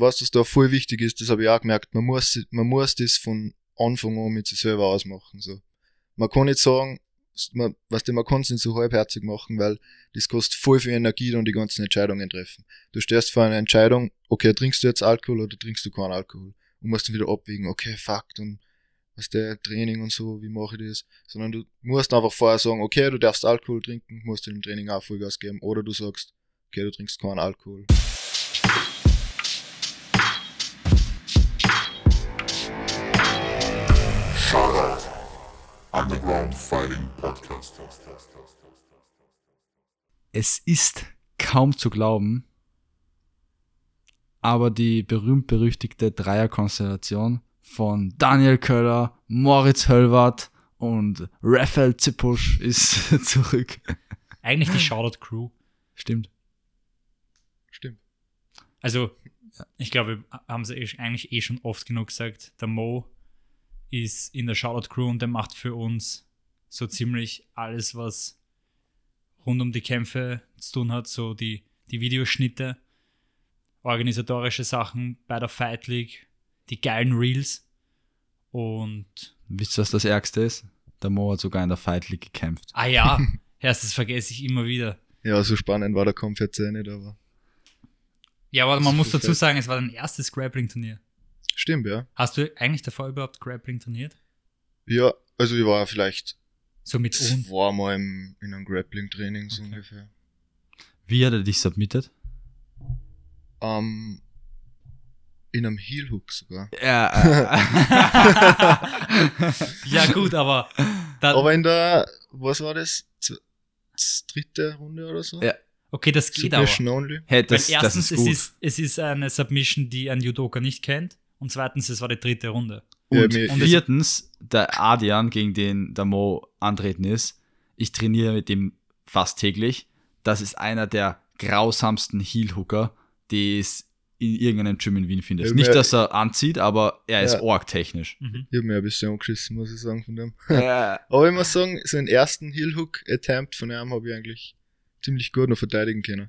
was das da voll wichtig ist, das habe ich auch gemerkt, man muss, man muss das von Anfang an mit sich selber ausmachen. So. Man kann nicht sagen, man, was man kann es nicht so halbherzig machen, weil das kostet voll viel Energie und die ganzen Entscheidungen treffen. Du stehst vor einer Entscheidung, okay, trinkst du jetzt Alkohol oder trinkst du keinen Alkohol? Und musst dann wieder abwägen, okay, fuck, und was der Training und so, wie mache ich das? Sondern du musst einfach vorher sagen, okay, du darfst Alkohol trinken, musst du im Training auch Vollgas geben. Oder du sagst, okay, du trinkst keinen Alkohol. Underground Fighting Podcast. Es ist kaum zu glauben, aber die berühmt-berüchtigte Dreierkonstellation von Daniel Köller, Moritz Höllwart und Raphael Zippusch ist zurück. Eigentlich die Shoutout Crew. Stimmt. Stimmt. Also, ich glaube, wir haben sie eh- eigentlich eh schon oft genug gesagt. Der Mo ist in der Shoutout Crew und der macht für uns so ziemlich alles, was rund um die Kämpfe zu tun hat. So die, die Videoschnitte, organisatorische Sachen bei der Fight League, die geilen Reels und Wisst ihr, was das Ärgste ist? Der Mo hat sogar in der Fight League gekämpft. Ah ja, erst das vergesse ich immer wieder. Ja, so spannend war der Kampf jetzt eh nicht, aber Ja, aber man muss dazu sagen, es war dein erstes Grappling-Turnier. Stimmt, ja. Hast du eigentlich davor überhaupt Grappling trainiert? Ja, also ich war vielleicht So mit uns? zweimal im, in einem Grappling-Training so Okay. ungefähr. Wie hat er dich submitted? Ähm, in einem Heel-Hook sogar. Ja. Ja, gut, aber, Aber in der, was war das? Dritte Runde oder so? Ja. okay, das geht aber. Submission only. hey, das, Weil das erstens, ist gut. es, ist, es ist eine Submission, die ein Judoka nicht kennt. Und zweitens, es war die dritte Runde. Ja, Und viertens, der Adrian, gegen den der Mo antreten ist, ich trainiere mit dem fast täglich. Das ist einer der grausamsten Heel-Hooker, die es in irgendeinem Gym in Wien findest. Nicht, dass er anzieht, aber er ist Ja. org-technisch. Mhm. Ich hab mir ein bisschen angeschissen, muss ich sagen, von dem. Ja. Aber ich muss sagen, so einen ersten Heel-Hook-Attempt von ihm habe ich eigentlich ziemlich gut noch verteidigen können.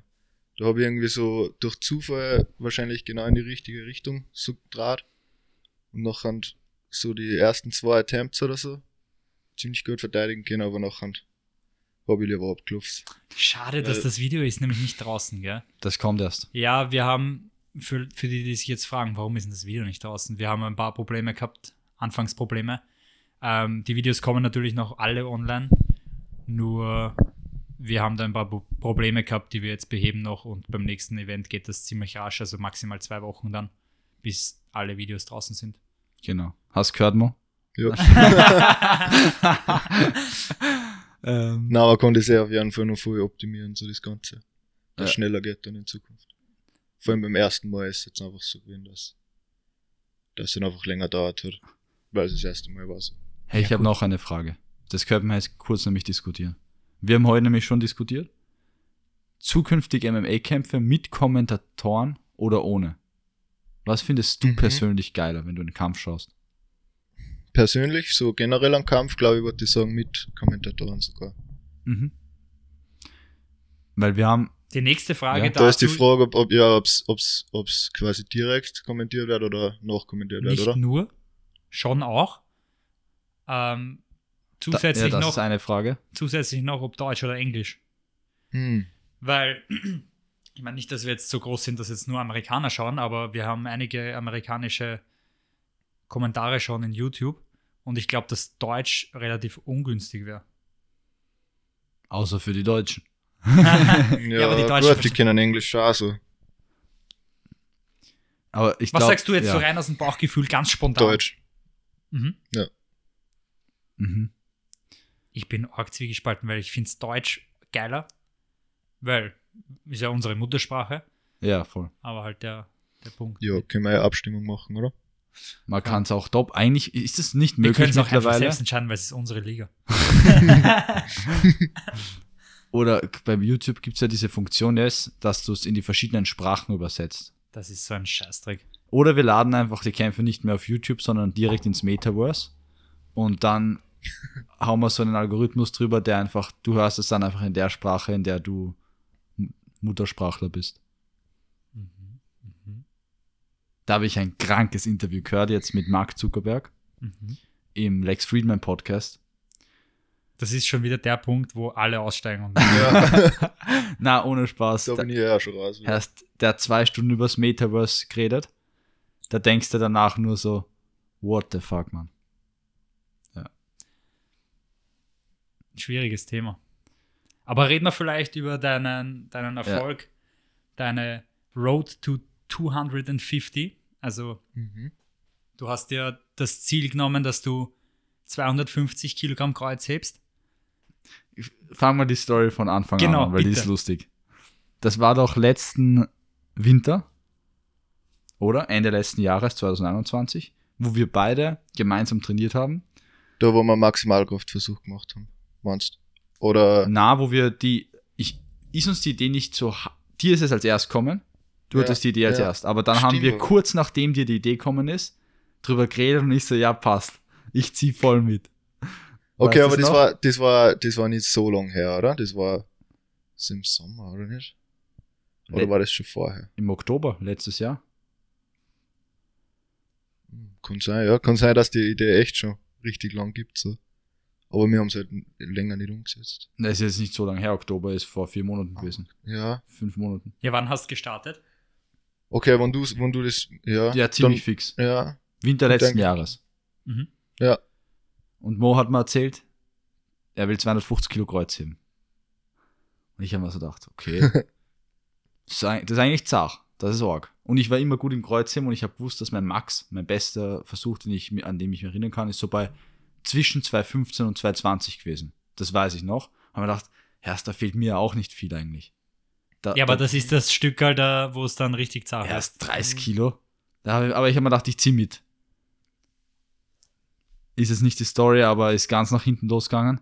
Da habe ich irgendwie so durch Zufall wahrscheinlich genau in die richtige Richtung so draht. Und nachher so die ersten zwei Attempts oder so ziemlich gut verteidigen können, aber nachher habe ich lieber abgeklopft. Schade, dass Äh. das Video ist nämlich nicht draußen, gell? Das kommt erst. Ja, wir haben, für, für die, die sich jetzt fragen, warum ist denn das Video nicht draußen? Wir haben ein paar Probleme gehabt, Anfangsprobleme. Ähm, die Videos kommen natürlich noch alle online, nur wir haben da ein paar Pro- Probleme gehabt, die wir jetzt beheben noch und beim nächsten Event geht das ziemlich rasch, also maximal zwei Wochen dann, bis alle Videos draußen sind. Genau. Hast du gehört, Mo? Ja. ähm, Na, aber konnte ich sehr auf jeden Fall noch voll optimieren, so das Ganze. Dass Ja. schneller geht dann in Zukunft. Vor allem beim ersten Mal ist es jetzt einfach so gewesen, dass dass es dann einfach länger dauert hat, weil es das erste Mal war so. hey, ich Ja, habe noch eine Frage. Das könnten wir jetzt kurz nämlich diskutieren. Wir haben heute nämlich schon diskutiert. Zukünftige MMA-Kämpfe mit Kommentatoren oder ohne? Was findest du Mhm. persönlich geiler, wenn du einen Kampf schaust? Persönlich, so generell am Kampf, glaube ich, würde ich sagen, mit Kommentatoren sogar. Mhm. Weil wir haben, Die nächste Frage Ja, Da ist die Frage, ob, ob ja, ob's, ob's, ob's quasi direkt kommentiert wird oder nachkommentiert wird, nicht oder? nur, schon auch. Ähm, da, zusätzlich, ja, das noch, ist eine Frage. zusätzlich noch, ob Deutsch oder Englisch. Hm. Weil, ich meine nicht, dass wir jetzt so groß sind, dass jetzt nur Amerikaner schauen, aber wir haben einige amerikanische Kommentare schon in YouTube und ich glaube, dass Deutsch relativ ungünstig wäre. Außer für die Deutschen. Ja, aber die Deutschen gut, die kennen Englisch auch so. Aber ich Was glaub, sagst du jetzt ja. so rein aus dem Bauchgefühl, ganz spontan? Deutsch. Mhm. Mhm. Ich bin arg zwiegespalten, weil ich finde es Deutsch geiler, weil ist ja unsere Muttersprache, Ja, voll. aber halt der, der Punkt. Ja, können wir ja Abstimmung machen, oder? Man kann es auch top. Eigentlich ist es nicht Wir können möglich es auch einfach mittlerweile. selbst entscheiden, weil es ist unsere Liga. Oder beim YouTube gibt es ja diese Funktion jetzt, dass du es in die verschiedenen Sprachen übersetzt. Das ist so ein Scheißdreck. Oder wir laden einfach die Kämpfe nicht mehr auf YouTube, sondern direkt ins Metaverse. Und dann hauen wir so einen Algorithmus drüber, der einfach, du hörst es dann einfach in der Sprache, in der du Muttersprachler bist. Mhm. Mhm. Da habe ich ein krankes Interview gehört, jetzt mit Mark Zuckerberg Mhm. im Lex Friedman Podcast. Das ist schon wieder der Punkt, wo alle aussteigen. Und Ja, Na, ohne Spaß. da bin ich ja schon raus. wieder. der hat zwei Stunden übers Metaverse geredet. Da denkst du danach nur so, what the fuck, man. Schwieriges Thema. Aber reden wir vielleicht über deinen, deinen Erfolg, deine Road to 250. Also Mhm. du hast dir das Ziel genommen, dass du 250 Kilogramm Kreuz hebst. Fangen wir die Story von Anfang Genau, an, weil die bitte. ist lustig. Das war doch letzten Winter, oder? Ende letzten Jahres, 2021, wo wir beide gemeinsam trainiert haben. Da, wo wir Maximalkraftversuch gemacht haben. Meinst Oder Na, wo wir die, ich, ist uns die Idee nicht so, dir ist es als erst kommen, du Ja, hattest die Idee als ja. erst, aber dann haben Stimmt, wir aber- kurz nachdem dir die Idee kommen ist, drüber geredet und ich so, ja, passt, ich zieh voll mit. Okay, Weißt aber das noch? war, das war, das war nicht so lang her, oder? Das war das im Sommer, oder nicht? Oder Le- war das schon vorher? Im Oktober letztes Jahr. Hm, Kann sein, ja. Kann sein, dass die Idee echt schon richtig lang gibt, so. Aber wir haben es halt länger nicht umgesetzt. Das ist jetzt nicht so lange her, Oktober ist vor vier Ah. Monaten gewesen. Ja. Fünf Monaten. Ja, wann hast du gestartet? Okay, wenn du, wenn du das, ja. Ja, ziemlich fix. Dann, ja. Winter letzten. Jahres. Mhm. Ja. Und Mo hat mir erzählt, er will 250 Kilo Kreuz heben. Und ich habe mir so gedacht, okay, das ist eig- das ist eigentlich zart. Das ist arg. Und ich war immer gut im Kreuzheben und ich habe gewusst, dass mein Max, mein bester Versuch, den ich, an dem ich mich erinnern kann, ist so bei zwischen 2,15 und 2,20 gewesen. Das weiß ich noch. Haben wir gedacht, Herst, da fehlt mir auch nicht viel eigentlich. Da, Ja, aber da, das ist das Stück, da, wo es dann richtig zart erst ist. 30 Kilo. Da hab ich, aber ich habe mir gedacht, ich zieh mit. Ist jetzt nicht die Story, aber ist ganz nach hinten losgegangen.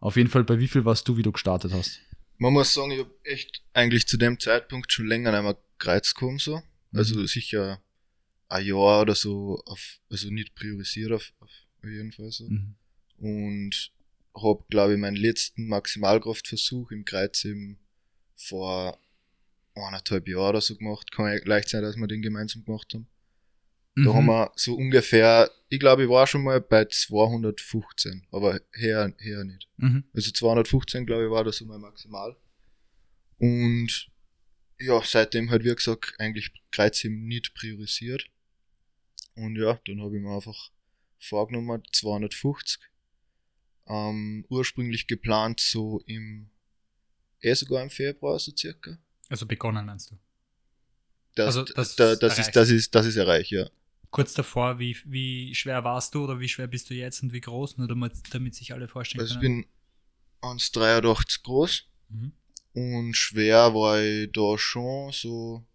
Auf jeden Fall, bei wie viel warst du, wie du gestartet hast? Man muss sagen, ich habe echt eigentlich zu dem Zeitpunkt schon länger mehr gereizt gekommen, so. Also sicher ein Jahr oder so, auf, also nicht priorisiert auf, auf jeden Fall so. Mhm. Und habe, glaube ich, meinen letzten Maximalkraftversuch im Kreuzheben vor eineinhalb Jahren oder so gemacht. Kann ja leicht sein, dass wir den gemeinsam gemacht haben. Da Mhm. haben wir so ungefähr, ich glaube, ich war schon mal bei 215, aber her, her nicht. Mhm. Also 215, glaube ich, war das so mein Maximal. Und ja, seitdem halt, wie gesagt, eigentlich Kreuzheben nicht priorisiert. Und ja, dann habe ich mir einfach vorgenommen, 250. Ähm, ursprünglich geplant so im, eh sogar im Februar so circa. Also begonnen, meinst du? Das, Also, das da, ist das, ist, das ist, das ist erreicht, ja. Kurz davor, wie, wie schwer warst du oder wie schwer bist du jetzt und wie groß? Nur damit, damit sich alle vorstellen Also ich können. bin 1,83 groß Mhm. und schwer war ich da schon so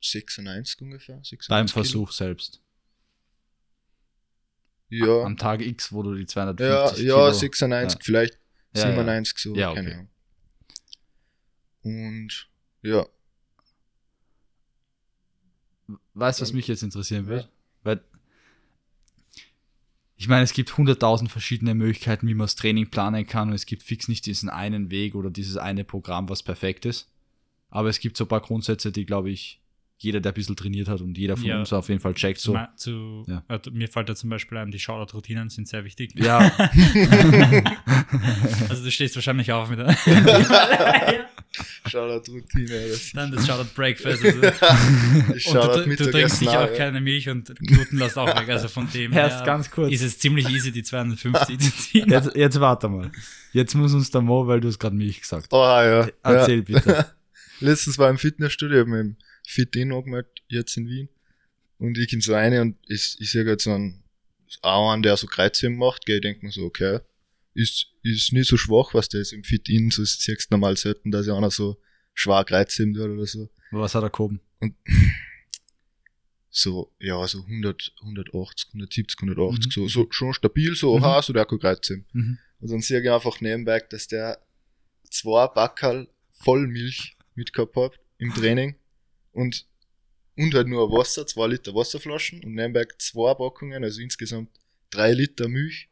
96 ungefähr. 96 Beim Kilo. Versuch selbst. Ja, Am Tag X, wo du die ja, 250 ja Kilo... 96, Ja. vielleicht Ja, ja. 97 so, Ja, keine okay. Ahnung. Und ja, Weißt du, was mich jetzt interessieren wird? ja. Weil ich meine, es gibt hunderttausend verschiedene Möglichkeiten, wie man das Training planen kann und es gibt fix nicht diesen einen Weg oder dieses eine Programm, was perfekt ist. Aber es gibt so ein paar Grundsätze, die, glaube ich, jeder, der ein bisschen trainiert hat und jeder von Ja. uns auf jeden Fall checkt. So. Zu, Ja. äh, mir fällt da zum Beispiel ein, die Shoutout-Routinen sind sehr wichtig. Ja, Also du stehst wahrscheinlich auf mit der Shoutout Routine. Das dann das Shoutout Breakfast. Also, und Shoutout du, du trinkst sicher auch, ja. keine Milch und Gluten lässt auch weg. Also von dem erst her ganz kurz. ist es ziemlich easy, die 250 zu ziehen. Jetzt, jetzt warte mal. Jetzt muss uns der Mo, weil du es gerade mich gesagt hast. Oh ja. Erzähl ja. bitte. Letztens war ich im Fitnessstudio, hab im Fit-In angemeldet, jetzt in Wien. Und ich in so eine und ich, ich sehe gerade so einen, auch einen, der so Kreuzheben macht, gell, ich denk mir so, okay, ist, ist nicht so schwach, was der ist im Fit-In, so siehst du normal selten, dass ja einer so schwer Kreuzheben tut oder so. Was hat er gehoben? So, ja, so 100, 180, 170, 180, Mhm. so, so, schon stabil, so, Mhm. aha, so der kann Kreuzheben. Mhm. Und dann sehe ich einfach nebenbei, dass der zwei Backerl voll Milch mitgehabt hat im Training und, und halt nur Wasser, zwei Liter Wasserflaschen und nebenbei zwei Packungen, also insgesamt drei Liter Milch,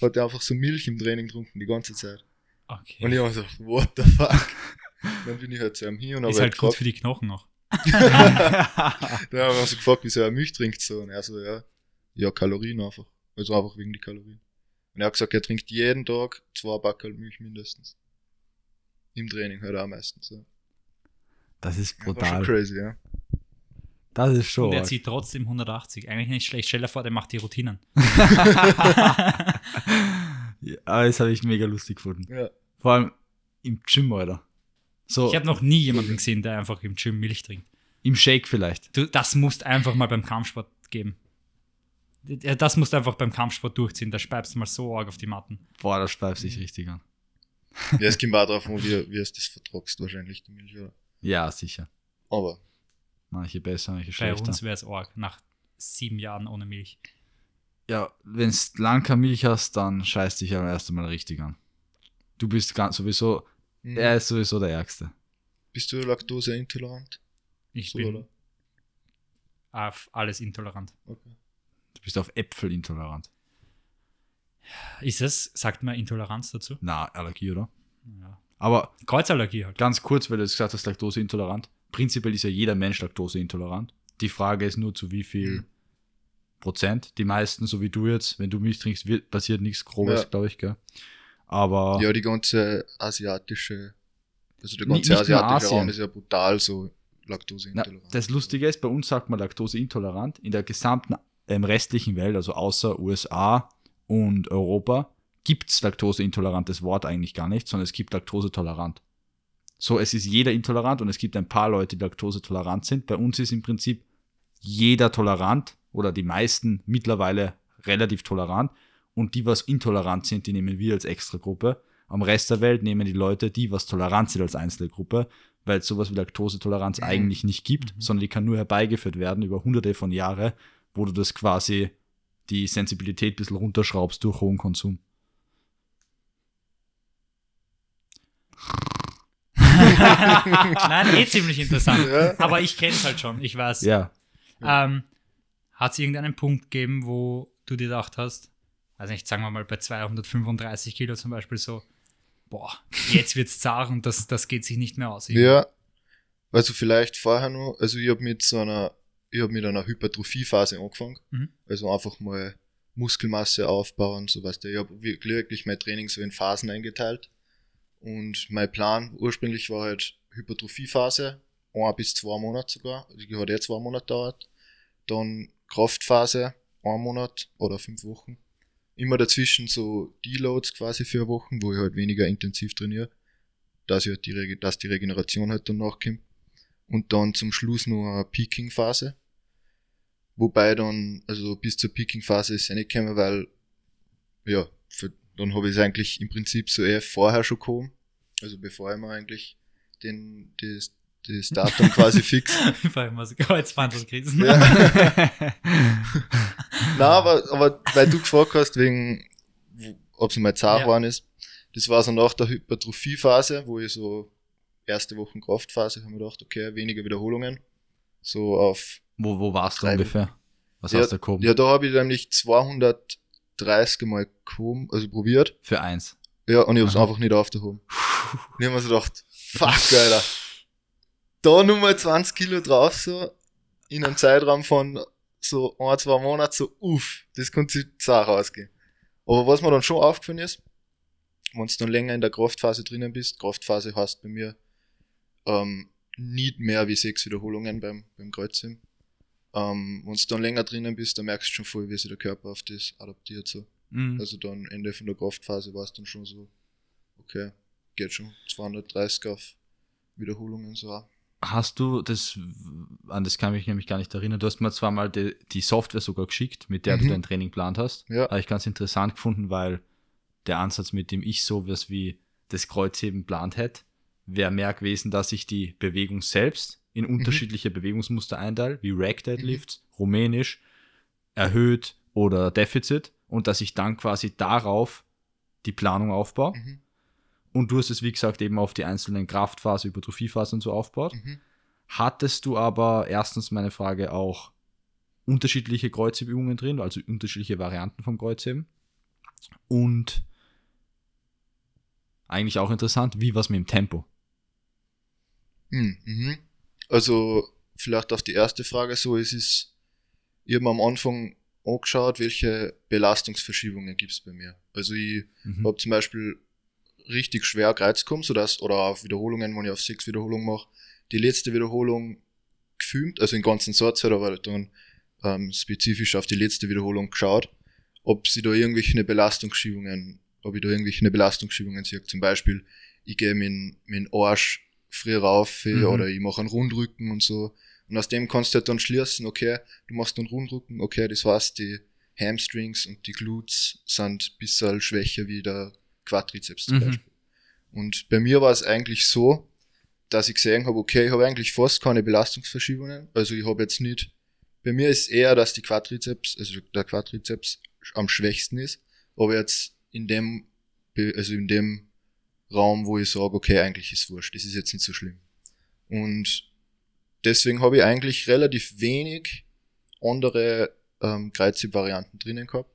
hat er einfach so Milch im Training getrunken die ganze Zeit. Okay. Und ich habe so, what the fuck? dann bin ich halt zu ihm hin und habe ist halt gut gefragt, für die Knochen auch. Da haben wir uns gefragt, wieso er Milch trinkt so. Und er so, ja, ja, Kalorien einfach. Also einfach wegen die Kalorien. Und er hat gesagt, er trinkt jeden Tag zwei Backel Milch mindestens. Im Training halt auch meistens. Ja. Das ist War schon brutal. crazy, ja. Das ist schon. Und er zieht trotzdem 180. Eigentlich nicht schlecht. Stell dir vor, der macht die Routinen. ja, aber das habe ich mega lustig gefunden. Ja. Vor allem im Gym, Alter. So, Ich habe noch nie jemanden gesehen, der einfach im Gym Milch trinkt. im Shake vielleicht. Du, das musst einfach mal beim Kampfsport geben. Das musst du einfach beim Kampfsport durchziehen. Da speibst du mal so arg auf die Matten. Boah, das speibt sich richtig an. Ja, es kommt auch drauf an, wie, wie es das vertragst, wahrscheinlich, die Milch, oder? Ja, sicher. Aber, Manche besser, manche Bei schlechter. uns wäre es arg. Nach sieben Jahren ohne Milch. Ja, wenn du lang keine Milch hast, dann scheißt dich aber erst einmal richtig an. Du bist ganz sowieso, mhm. er ist sowieso der Ärgste. bist du laktoseintolerant? Ich So, bin oder? auf alles intolerant. Okay. Du bist auf Äpfel intolerant. Ist es, sagt man Intoleranz dazu? Na, Allergie, oder? Ja. Aber Kreuzallergie halt. ganz kurz, weil du jetzt gesagt hast, Laktoseintolerant. Prinzipiell ist ja jeder Mensch Laktoseintolerant. Die Frage ist nur, zu wie viel Mhm. Prozent. Die meisten, so wie du jetzt, wenn du Milch trinkst, wird, passiert nichts Grobes, Ja. glaube ich, gell? Aber Ja, die ganze asiatische, also der ganze nicht asiatische Raum Asien. ist ja brutal so Na, laktoseintolerant. das Lustige ist, bei uns sagt man laktoseintolerant. In der gesamten ähm, restlichen Welt, also außer USA und Europa, gibt es laktoseintolerantes Wort eigentlich gar nicht, sondern es gibt laktosetolerant. So, es ist jeder intolerant und es gibt ein paar Leute, die laktosetolerant sind. Bei uns ist im Prinzip jeder tolerant oder die meisten mittlerweile relativ tolerant und die, was intolerant sind, die nehmen wir als Extragruppe. Am Rest der Welt nehmen die Leute, die was tolerant sind, als einzelne Gruppe, weil es sowas wie Laktosetoleranz Mhm. eigentlich nicht gibt, Mhm. sondern die kann nur herbeigeführt werden über hunderte von Jahren, wo du das quasi die Sensibilität ein bisschen runterschraubst durch hohen Konsum. Nein, eh ziemlich interessant. Ja. Aber ich kenne es halt schon. Ich weiß. Ja, Ähm, Hat es irgendeinen Punkt gegeben, wo du dir gedacht hast, also nicht, sagen wir mal bei 235 Kilo zum Beispiel so, boah, jetzt wird's zart und das, das geht sich nicht mehr aus. Ja, also vielleicht vorher noch, also ich habe mit so einer, ich habe mit einer Hypertrophiephase angefangen. Mhm. Also einfach mal Muskelmasse aufbauen, so was. Ich habe wirklich, wirklich mein Training so in Phasen eingeteilt. Und mein Plan ursprünglich war halt Hypertrophiephase, ein bis zwei Monate sogar. Also die hat eh zwei Monate dauert. Dann Kraftphase, ein Monat oder fünf Wochen. Immer dazwischen so Deloads quasi für Wochen, wo ich halt weniger intensiv trainiere, dass, ich halt die, dass die Regeneration halt dann nachkommt. Und dann zum Schluss noch eine Peaking-Phase. Wobei dann, also bis zur Peaking-Phase ist es nicht gekommen, weil, ja, für, dann habe ich es eigentlich im Prinzip so eher vorher schon gekommen. Also bevor ich mir eigentlich den, das, das Datum quasi fix. Vor allem was Kreuzbandelkrisen. Ja. Na, aber, aber weil du gefragt hast, wegen, ob es mal zart Ja. geworden ist, das war so nach der Hypertrophiephase, wo ich so erste Wochen Kraftphase, haben wir gedacht, okay, weniger Wiederholungen. So auf, wo, wo warst du ungefähr? Was Ja, hast du gehoben? ja, da habe ich nämlich 230 Mal gehoben, also probiert. Für eins. Ja, und ich habe es Aha. einfach nicht aufgehoben. Und ich habe mir so gedacht, fuck, Alter. Da nochmal 20 Kilo drauf, so, in einem Zeitraum von so ein, zwei Monaten, so, uff, das könnte sich zart ausgehen. Aber was mir dann schon aufgefallen ist, wenn du dann länger in der Kraftphase drinnen bist, Kraftphase heißt bei mir, ähm, nicht mehr wie sechs Wiederholungen beim, beim Kreuzheben. Ähm, wenn du dann länger drinnen bist, dann merkst du schon voll, wie sich der Körper auf das adaptiert, so. Mhm. Also dann Ende von der Kraftphase war es dann schon so, okay, geht schon 230 auf Wiederholungen so. auch. Hast du das, an das kann ich mich nämlich gar nicht erinnern, du hast mir zwar mal die, die Software sogar geschickt, mit der du Mhm. dein Training geplant hast. Ja. Habe ich ganz interessant gefunden, weil der Ansatz, mit dem ich sowas wie das Kreuzheben plant hätte, wäre mehr gewesen, dass ich die Bewegung selbst in unterschiedliche Bewegungsmuster einteile, wie Rack Deadlifts, Rumänisch, erhöht oder Defizit und dass ich dann quasi darauf die Planung aufbaue. Mhm. Und du hast es, wie gesagt, eben auf die einzelnen Kraftphase, Hypertrophiephase und so aufgebaut. Mhm. Hattest du aber erstens meine Frage auch unterschiedliche Kreuzhebübungen drin, also unterschiedliche Varianten vom Kreuzheben? Und eigentlich auch interessant, wie was mit dem Tempo? Mhm. Also vielleicht auf die erste Frage so, es ist, ich habe mir am Anfang angeschaut, welche Belastungsverschiebungen gibt es bei mir. Also ich Mhm. habe zum Beispiel richtig schwer Kreuz gekommen, sodass, oder auf Wiederholungen, wenn ich auf sechs Wiederholungen mache, die letzte Wiederholung gefilmt, also den ganzen Satz halt, aber dann ähm, spezifisch auf die letzte Wiederholung geschaut, ob sie da irgendwelche Belastungsschiebungen, ob ich da irgendwelche Belastungsschiebungen sehe. Zum Beispiel, ich gehe mit, mit dem Arsch früher rauf Mhm. oder ich mache einen Rundrücken und so. Und aus dem kannst du halt dann schließen, okay, du machst einen Rundrücken, okay, das heißt, die Hamstrings und die Glutes sind ein bisschen schwächer wie der Quadrizeps zum Mhm. Beispiel. Und bei mir war es eigentlich so, dass ich gesehen habe, okay, ich habe eigentlich fast keine Belastungsverschiebungen. Also ich habe jetzt nicht, bei mir ist eher, dass die Quadrizeps, also der Quadrizeps am schwächsten ist, aber jetzt in dem, also in dem Raum, wo ich sage, okay, eigentlich ist wurscht, das ist jetzt nicht so schlimm. Und deswegen habe ich eigentlich relativ wenig andere ähm, Kreuzheb-Varianten drinnen gehabt.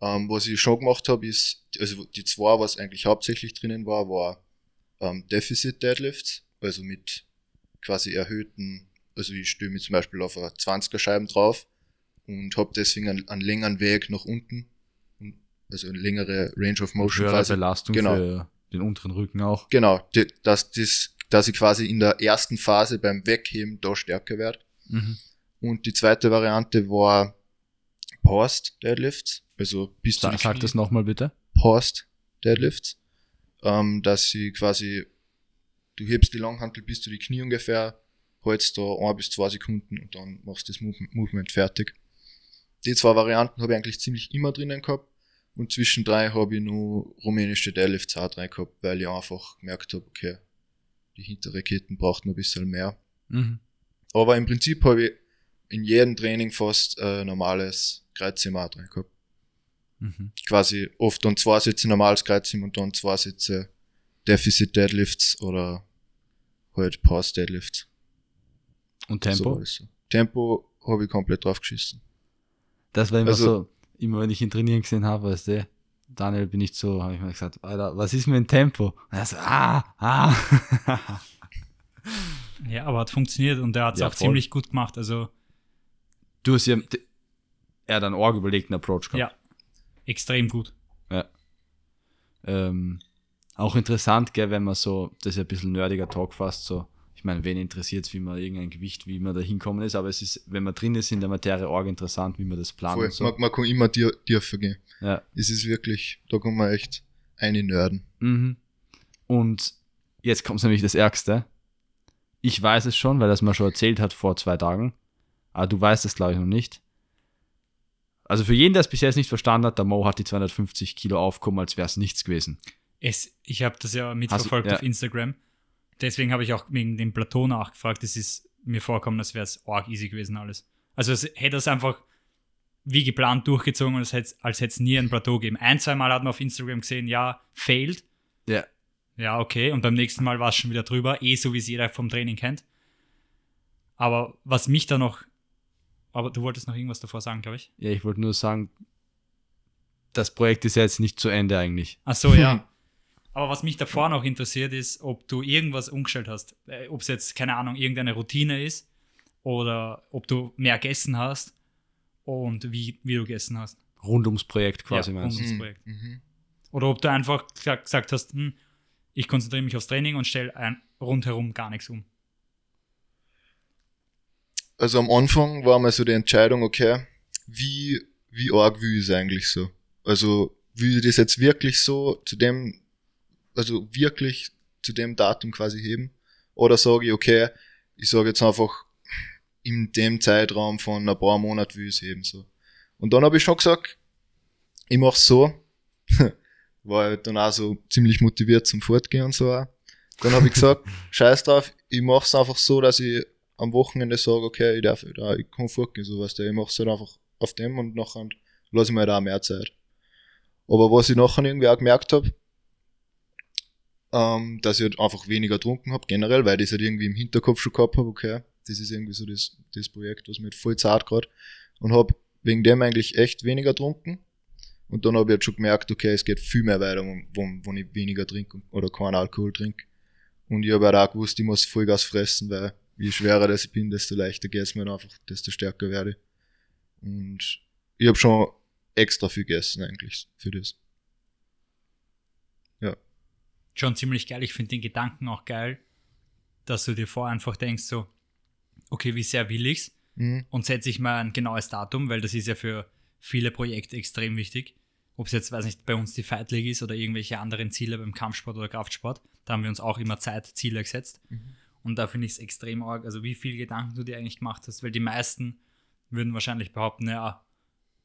Ähm, was ich schon gemacht habe, ist, also die zwei, was eigentlich hauptsächlich drinnen war, war ähm, Deficit Deadlifts, also mit quasi erhöhten, also ich stehe mir zum Beispiel auf einer 20er Scheiben drauf und habe deswegen einen, einen längeren Weg nach unten, also eine längere Range of Motion Höhere quasi. Belastung Genau. für den unteren Rücken auch. Genau, die, dass, das, dass ich quasi in der ersten Phase beim Wegheben da stärker werde. Mhm. Und die zweite Variante war Paused Deadlifts, also bis zu sag Knie- das nochmal bitte. Paused Deadlifts, ähm, dass sie quasi, du hebst die Langhantel bis zu die Knie ungefähr, hältst da ein bis zwei Sekunden und dann machst du das Move Movement fertig. Die zwei Varianten habe ich eigentlich ziemlich immer drinnen gehabt und zwischen drei habe ich nur rumänische Deadlifts auch rein gehabt, weil ich einfach gemerkt habe, okay, die hintere Ketten braucht noch ein bisschen mehr. Mhm. Aber im Prinzip habe ich in jedem Training fast äh, normales Kreuzheben auch drin gehabt. Mhm. Quasi oft dann zwei Sätze normales Kreuzheben und dann zwei Sätze Deficit Deadlifts oder halt Pause Deadlifts. Und Tempo? so. Tempo habe ich komplett drauf geschissen. Das war immer Also- so, immer wenn ich ihn trainieren gesehen habe, weißt du, Daniel bin ich so, habe ich mir gesagt, Alter, was ist mit dem Tempo? Und er so, ah, ah. Ja, aber hat funktioniert und er hat es Ja, auch voll. ziemlich gut gemacht. Also du hast ja, er hat einen arg überlegten Approach gehabt. ja, extrem gut. Ähm, auch interessant, gell, wenn man so, das ist ja ein bisschen nerdiger Talk fast, so, ich meine, wen interessiert wie man irgendein Gewicht, wie man da hinkommen ist, aber es ist, wenn man drin ist in der Materie, arg interessant, wie man das plant Voll, und so. man, man kann immer dir, dir vergehen. Ja. Es ist wirklich, da kann man echt eine nörden. Mhm. Und jetzt kommt nämlich das Ärgste. Ich weiß es schon, weil das mir schon erzählt hat vor zwei Tagen. Aber du weißt es, glaube ich, noch nicht. Also für jeden, der es bis jetzt nicht verstanden hat, der Mo hat die 250 Kilo aufgekommen, als wäre es nichts gewesen. Es, ich habe das ja mitverfolgt du- ja. auf Instagram. Deswegen habe ich auch wegen dem Plateau nachgefragt. Es ist mir vorkommen, als wäre es arg easy gewesen alles. Also es hätte es einfach wie geplant durchgezogen und es hätte, als hätte es nie ein Plateau gegeben. Ein, zwei Mal hat man auf Instagram gesehen, ja, failed. Ja. Ja, okay. Und beim nächsten Mal war es schon wieder drüber, eh so wie es jeder vom Training kennt. Aber was mich da noch. Aber du wolltest noch irgendwas davor sagen, glaube ich. Ja, ich wollte nur sagen, das Projekt ist ja jetzt nicht zu Ende eigentlich. Ach so, ja. Aber was mich davor noch interessiert ist, ob du irgendwas umgestellt hast. Äh, ob es jetzt, keine Ahnung, irgendeine Routine ist oder ob du mehr gegessen hast und wie, wie du gegessen hast. Rund ums Projekt quasi Ja, meinst du? rund- Das Mhm, Projekt. mhm. Oder ob du einfach gesagt, hast, hm, ich konzentriere mich aufs Training und stelle ein, rundherum gar nichts um. Also am Anfang war mal so die Entscheidung, okay, wie, wie arg will ich es eigentlich so? Also will ich das jetzt wirklich so zu dem, also wirklich zu dem Datum quasi heben? Oder sage ich, okay, ich sage jetzt einfach, in dem Zeitraum von ein paar Monaten will ich es heben so. Und dann habe ich schon gesagt, ich mach's so, war halt dann auch so ziemlich motiviert zum Fortgehen und so auch. Dann habe ich gesagt, scheiß drauf, ich mach's einfach so, dass ich am Wochenende sage, okay, ich darf, da, ich kann fortgehen, so was Ich mach's halt einfach auf dem und nachher lasse ich mir da auch mehr Zeit. Aber was ich nachher irgendwie auch gemerkt habe, ähm, dass ich halt einfach weniger getrunken habe, generell, weil ich das halt irgendwie im Hinterkopf schon gehabt habe, okay, das ist irgendwie so das, das Projekt, was mir halt voll zart gerade und habe wegen dem eigentlich echt weniger getrunken. Und dann habe ich halt schon gemerkt, okay, es geht viel mehr weiter, wenn, wenn ich weniger trinke oder keinen Alkohol trinke. Und ich habe halt auch gewusst, ich muss Vollgas fressen, weil je schwerer das ich bin, desto leichter geht's mir dann einfach, desto stärker werde ich. Und ich habe schon extra viel gegessen eigentlich für das. Schon ziemlich geil. Ich finde den Gedanken auch geil, dass du dir vorher einfach denkst, so, okay, wie sehr will ich's? Mhm. Und setze ich mal ein genaues Datum, weil das ist ja für viele Projekte extrem wichtig. Ob es jetzt, weiß nicht, bei uns die Fight League ist oder irgendwelche anderen Ziele beim Kampfsport oder Kraftsport, da haben wir uns auch immer Zeitziele gesetzt. Mhm. Und da finde ich es extrem arg, also wie viel Gedanken du dir eigentlich gemacht hast, weil die meisten würden wahrscheinlich behaupten, ja,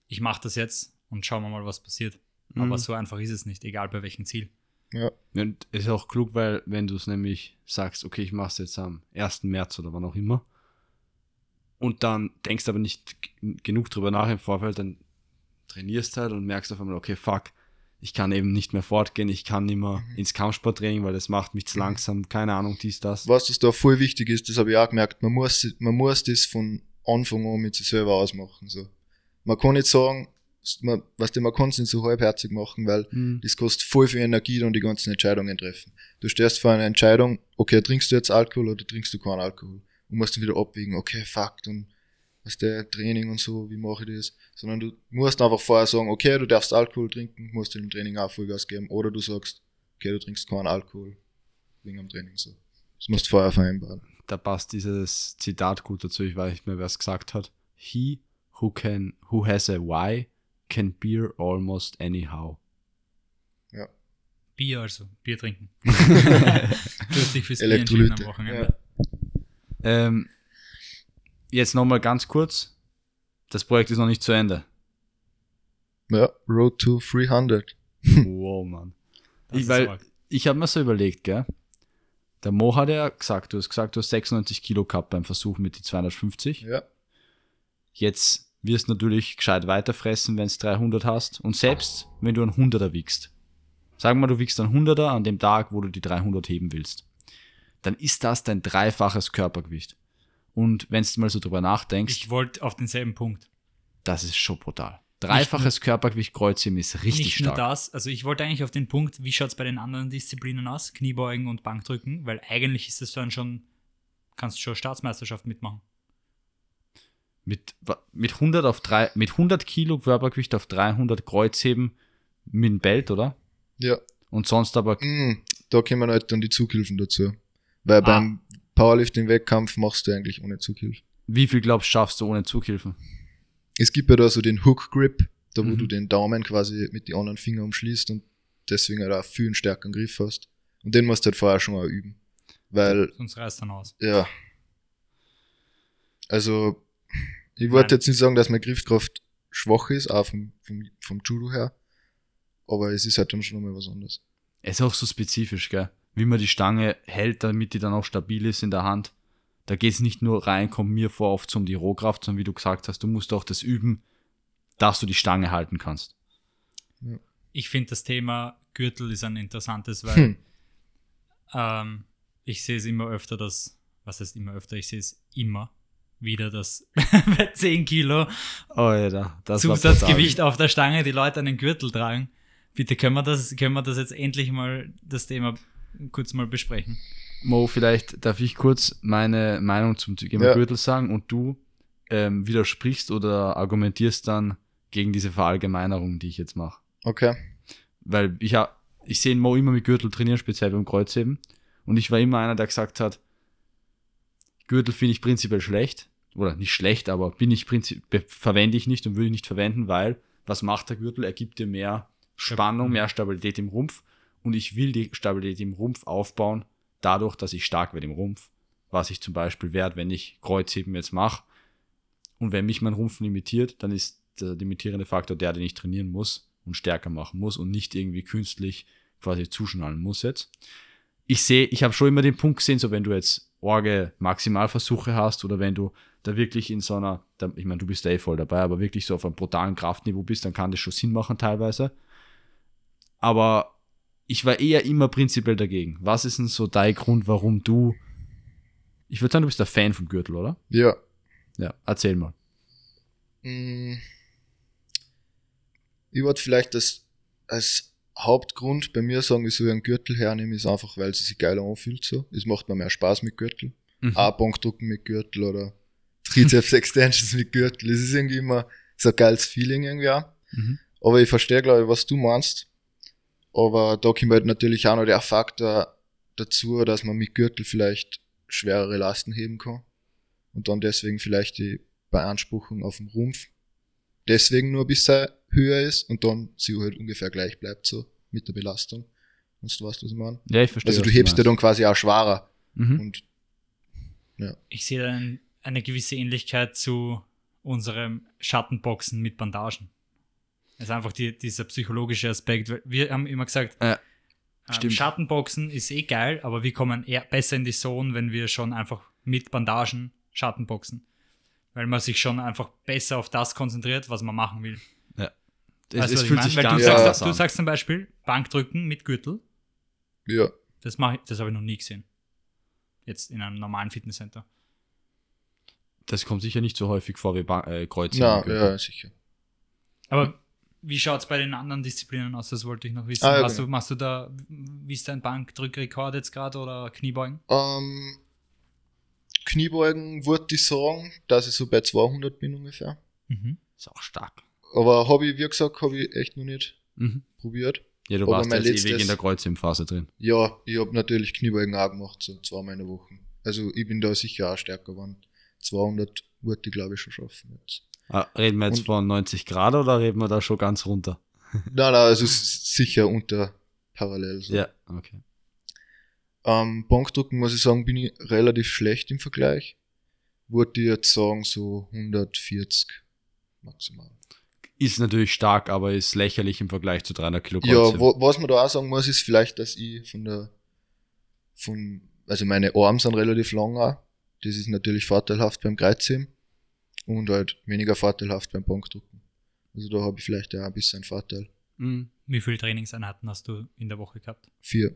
ich mache das jetzt und schauen wir mal, was passiert. Aber Mhm. so einfach ist es nicht, egal bei welchem Ziel. Ja. Und ist auch klug, weil wenn du es nämlich sagst, okay, ich mache es jetzt am 1. März oder wann auch immer, und dann denkst aber nicht genug drüber nach im Vorfeld, dann trainierst halt und merkst auf einmal, okay, fuck, ich kann eben nicht mehr fortgehen, ich kann nicht mehr ins Kampfsporttraining, weil das macht mich zu langsam, keine Ahnung, dies, das. Was das da voll wichtig ist, das habe ich auch gemerkt, man muss, man muss das von Anfang an mit sich selber ausmachen. So. Man kann nicht sagen, man, was du, man kann es nicht so halbherzig machen, weil Hm. das kostet voll viel Energie, dann die ganzen Entscheidungen treffen. Du stehst vor einer Entscheidung, okay, trinkst du jetzt Alkohol oder trinkst du keinen Alkohol? Und musst dann wieder abwägen, okay, fuck, und was der Training und so, wie mache ich das? Sondern du musst einfach vorher sagen, okay, du darfst Alkohol trinken, musst du im Training auch Vollgas geben, oder du sagst, okay, du trinkst keinen Alkohol wegen am Training so. Das musst du vorher vereinbaren. Da passt dieses Zitat gut dazu, ich weiß nicht mehr, wer es gesagt hat. He who can, who has a why can beer almost anyhow. Bier also, Bier trinken. dich fürs Bier entschieden am. Wochenende. Ähm, jetzt nochmal ganz kurz. Das Projekt ist noch nicht zu Ende. Ja, Road to 300. wow, Mann. Das Ich, weil, ich habe mir so überlegt, gell? Der Mo hat ja gesagt, du hast gesagt, du hast 96 Kilo gehabt beim Versuch mit die 250. Ja. Jetzt wirst du natürlich gescheit weiterfressen, wenn du 300 hast. Und selbst wenn du einen 100er wiegst, sagen wir mal, du wiegst einen 100er an dem Tag, wo du die 300 heben willst, dann ist das dein dreifaches Körpergewicht. Und wenn du mal so drüber nachdenkst, Ich wollte auf denselben Punkt. das ist schon brutal. Dreifaches Körpergewicht Kreuzheben ist richtig nicht stark. nur das, also ich wollte eigentlich auf den Punkt, wie schaut es bei den anderen Disziplinen aus? Kniebeugen und Bankdrücken, weil eigentlich ist das dann schon, kannst du schon Staatsmeisterschaft mitmachen. Mit, mit, 100 auf drei, mit 100 Kilo Körpergewicht auf 300 Kreuzheben mit dem Belt, oder? Ja. Und sonst aber Mm, da kommen halt dann die Zughilfen dazu. Weil Ah. beim Powerlifting-Wettkampf machst du eigentlich ohne Zughilfe. wie viel glaubst du, schaffst du ohne Zughilfen? Es gibt ja da so den Hook Grip, da wo Mhm. du den Daumen quasi mit den anderen Fingern umschließt und deswegen halt auch viel einen stärkeren Griff hast. Und den musst du halt vorher schon mal üben. Weil, Sonst reißt dann aus. ja. Also, ich wollte jetzt nicht sagen, dass meine Griffkraft schwach ist, auch vom, vom, vom Judo her. Aber es ist halt dann schon mal was anderes. Es ist auch so spezifisch, gell? Wie man die Stange hält, damit die dann auch stabil ist in der Hand. Da geht es nicht nur rein, kommt mir vor oft um die Rohkraft, sondern wie du gesagt hast, du musst auch das üben, dass du die Stange halten kannst. Ich finde das Thema Gürtel ist ein interessantes, weil Hm. ähm, ich sehe es immer öfter, dass, was heißt immer öfter, ich sehe es immer wieder, dass bei 10 Kilo Oh ja, da, das Zusatzgewicht auf der Stange die Leute einen Gürtel tragen. Bitte können wir das, können wir das jetzt endlich mal das Thema kurz mal besprechen. Mo, vielleicht darf ich kurz meine Meinung zum Thema Ja. Gürtel sagen und du ähm, widersprichst oder argumentierst dann gegen diese Verallgemeinerung, die ich jetzt mache. Okay. Weil ich, ich sehe Mo immer mit Gürtel trainieren, speziell beim Kreuzheben. Und ich war immer einer, der gesagt hat, Gürtel finde ich prinzipiell schlecht. Oder nicht schlecht, aber bin ich verwende ich nicht und würde ich nicht verwenden, weil was macht der Gürtel? Er gibt dir mehr Spannung, mehr Stabilität im Rumpf. Und ich will die Stabilität im Rumpf aufbauen, dadurch, dass ich stark werde im Rumpf. Was ich zum Beispiel werde, wenn ich Kreuzheben jetzt mache. Und wenn mich mein Rumpf limitiert, dann ist der limitierende Faktor der, den ich trainieren muss und stärker machen muss und nicht irgendwie künstlich quasi zuschnallen muss jetzt. Ich sehe, ich habe schon immer den Punkt gesehen, so wenn du jetzt Orge Maximalversuche hast oder wenn du da wirklich in so einer, da, ich meine, du bist da eh voll dabei, aber wirklich so auf einem brutalen Kraftniveau bist, dann kann das schon Sinn machen teilweise. Aber ich war eher immer prinzipiell dagegen. Was ist denn so dein Grund, warum du, ich würde sagen, du bist der Fan vom Gürtel, oder? Ja. Ja, erzähl mal. Mm. Ich würde vielleicht das als Hauptgrund bei mir sagen, wieso ich einen Gürtel hernehme, ist einfach, weil es sich geiler anfühlt so. Es macht mir mehr Spaß mit Gürtel. Mhm. auch Bankdrücken mit Gürtel oder Trizeps Extensions mit Gürtel. Das ist irgendwie immer so ein geiles Feeling irgendwie auch. Mhm. Aber ich verstehe, glaube ich, was du meinst. Aber da kommt halt natürlich auch noch der Faktor dazu, dass man mit Gürtel vielleicht schwerere Lasten heben kann. Und dann deswegen vielleicht die Beanspruchung auf dem Rumpf deswegen nur ein bisschen höher ist und dann sie halt ungefähr gleich bleibt so mit der Belastung. Und du weißt, was ich meine? Ja, ich verstehe. Also du hebst ja meinst. dann quasi auch schwerer. Mhm. Und Ich sehe da ein, eine gewisse Ähnlichkeit zu unserem Schattenboxen mit Bandagen. Das ist einfach die, dieser psychologische Aspekt. Wir haben immer gesagt, Ja, ähm. Schattenboxen ist eh geil, aber wir kommen eher besser in die Zone, wenn wir schon einfach mit Bandagen Schattenboxen. Weil man sich schon einfach besser auf das konzentriert, was man machen will. Du, was ich fühlt sich Weil ganz du, Ja. sagst, an. du sagst zum Beispiel Bankdrücken mit Gürtel. ja, Das, mach ich- das habe ich noch nie gesehen. Jetzt in einem normalen Fitnesscenter. Das kommt sicher nicht so häufig vor wie ba äh, Kreuzheben. na, ja, sicher. Aber wie schaut es bei den anderen Disziplinen aus? Das wollte ich noch wissen. Ah, ja, machst, genau. du, machst du da, wie ist dein Bankdrückrekord jetzt gerade oder Kniebeugen? Ähm, Kniebeugen würde ich sagen, dass ich so bei 200 bin ungefähr. Mhm. Ist auch stark. Aber habe ich, wie gesagt, habe ich echt noch nicht Mhm. probiert. Ja, du Aber warst mein jetzt ewig letztes- in der Kreuzhebenphase drin. Ja, ich habe natürlich Kniebeugen auch gemacht, so zweimal in der Woche. Also ich bin da sicher auch stärker geworden. 200 würde ich glaube ich schon schaffen jetzt. Ah, reden wir jetzt Und- von 90 Grad oder reden wir da schon ganz runter? nein, nein, also es ist sicher unter parallel. So. Ja, okay. Ähm, Bankdrücken muss ich sagen, bin ich relativ schlecht im Vergleich. Würde ich jetzt sagen, so 140 maximal. Ist natürlich stark, aber ist lächerlich im Vergleich zu 300 Kilo Ja, wo, was man da auch sagen muss, ist vielleicht, dass ich von der, von, also meine Arme sind relativ lang auch. Das ist natürlich vorteilhaft beim Kreuzheben und halt weniger vorteilhaft beim Bankdrücken. Also da habe ich vielleicht auch ein bisschen einen Vorteil. Mhm. Wie viele Trainingseinheiten hast du in der Woche gehabt? Vier.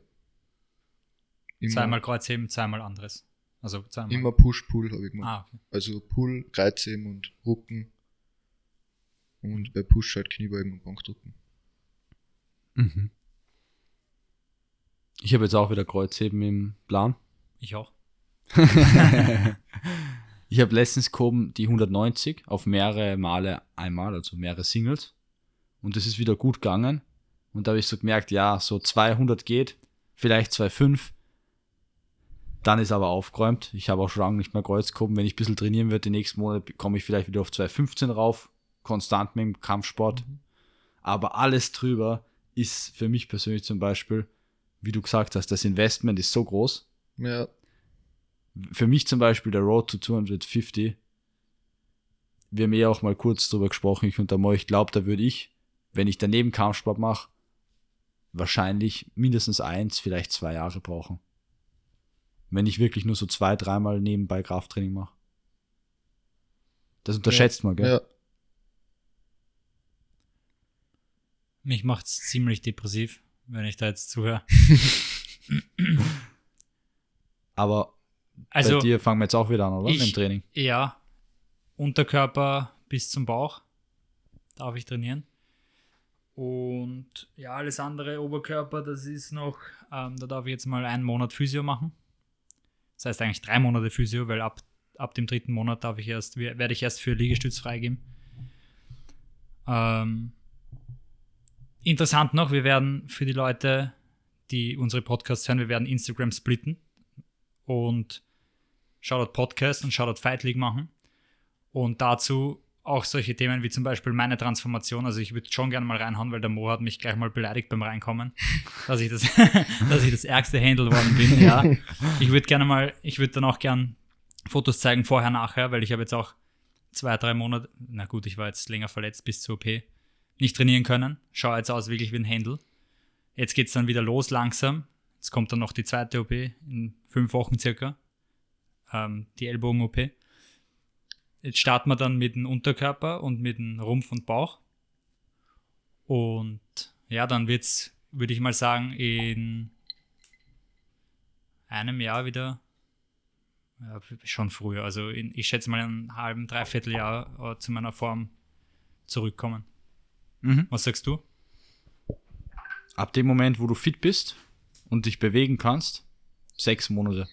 Immer, Zweimal Kreuzheben, zweimal anderes. Also zweimal. immer Push-Pull habe ich gemacht. Ah, okay. Also Pull, Kreuzheben und Rucken. Und bei Push halt Kniebeugen und Bankdrücken. Mhm. Ich habe jetzt auch wieder Kreuzheben im Plan. Ich auch. ich habe letztens gehoben die 190 auf mehrere Male einmal, also mehrere Singles. Und das ist wieder gut gegangen. Und da habe ich so gemerkt, ja, so 200 geht, vielleicht 2,5. Dann ist aber aufgeräumt. Ich habe auch schon lange nicht mehr Kreuz gehoben. Wenn ich ein bisschen trainieren werde, die nächsten Monate komme ich vielleicht wieder auf 2,15 rauf. Konstant mit dem Kampfsport. Aber alles drüber ist für mich persönlich zum Beispiel, wie du gesagt hast, das Investment ist so groß Ja, für mich zum Beispiel der Road to 250, wir haben ja auch mal kurz drüber gesprochen, ich und der Mo, ich glaube, da würde ich, wenn ich daneben Kampfsport mache, wahrscheinlich mindestens eins, vielleicht zwei Jahre brauchen. Wenn ich wirklich nur so zwei, dreimal nebenbei Krafttraining mache. Das unterschätzt man, gell? ja. Mich macht es ziemlich depressiv, wenn ich da jetzt zuhöre. Aber Also, bei dir fangen wir jetzt auch wieder an, oder? ich- Im Training. ja, Unterkörper bis zum Bauch darf ich trainieren. Und ja, alles andere, Oberkörper, das ist noch, ähm, da darf ich jetzt mal einen Monat Physio machen. Das heißt eigentlich drei Monate Physio, weil ab, ab dem dritten Monat darf ich erst, werde ich erst für Liegestütz freigeben. Ähm, interessant noch, wir werden für die Leute, die unsere Podcasts hören, wir werden Instagram splitten und Shoutout Podcast und Shoutout Fight League machen. Und dazu auch solche Themen wie zum Beispiel meine Transformation. Also ich würde schon gerne mal reinhauen, weil der Mo hat mich gleich mal beleidigt beim Reinkommen, dass ich das, dass ich das ärgste Handle worden bin. Ja. Ich würde gerne mal, ich würde dann auch gern Fotos zeigen, vorher, nachher, weil ich habe jetzt auch zwei, drei Monate, na gut, ich war jetzt länger verletzt bis zur OP, nicht trainieren können. Schaue jetzt aus wirklich wie ein Handle. Jetzt geht es dann wieder los langsam. Jetzt kommt dann noch die zweite OP in fünf Wochen circa. Ähm, die Ellbogen-OP. Jetzt starten wir dann mit dem Unterkörper und mit dem Rumpf und Bauch. Und ja, dann wird es, würde ich mal sagen, in einem Jahr wieder, ja, schon früher, also in, ich schätze mal in einem halben, dreiviertel Jahr äh, zu meiner Form zurückkommen. Mhm. Was sagst du? Ab dem Moment, wo du fit bist und dich bewegen kannst, sechs Monate.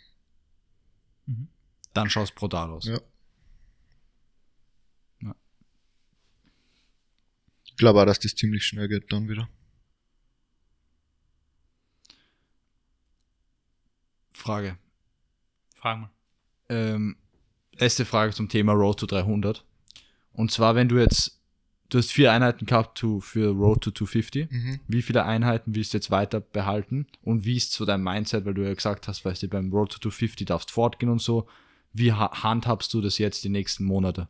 Dann schaut es brutal aus. Ja. Ja. Ich glaube auch, dass das ziemlich schnell geht dann wieder. Frage. Frag mal. Ähm, erste Frage zum Thema Road to 300. Und zwar, wenn du jetzt, du hast vier Einheiten gehabt to, für Road to 250. Mhm. Wie viele Einheiten willst du jetzt weiter behalten? Und wie ist so dein Mindset, weil du ja gesagt hast, weißt du, beim Road to 250 darfst fortgehen und so. Wie ha handhabst du das jetzt die nächsten Monate?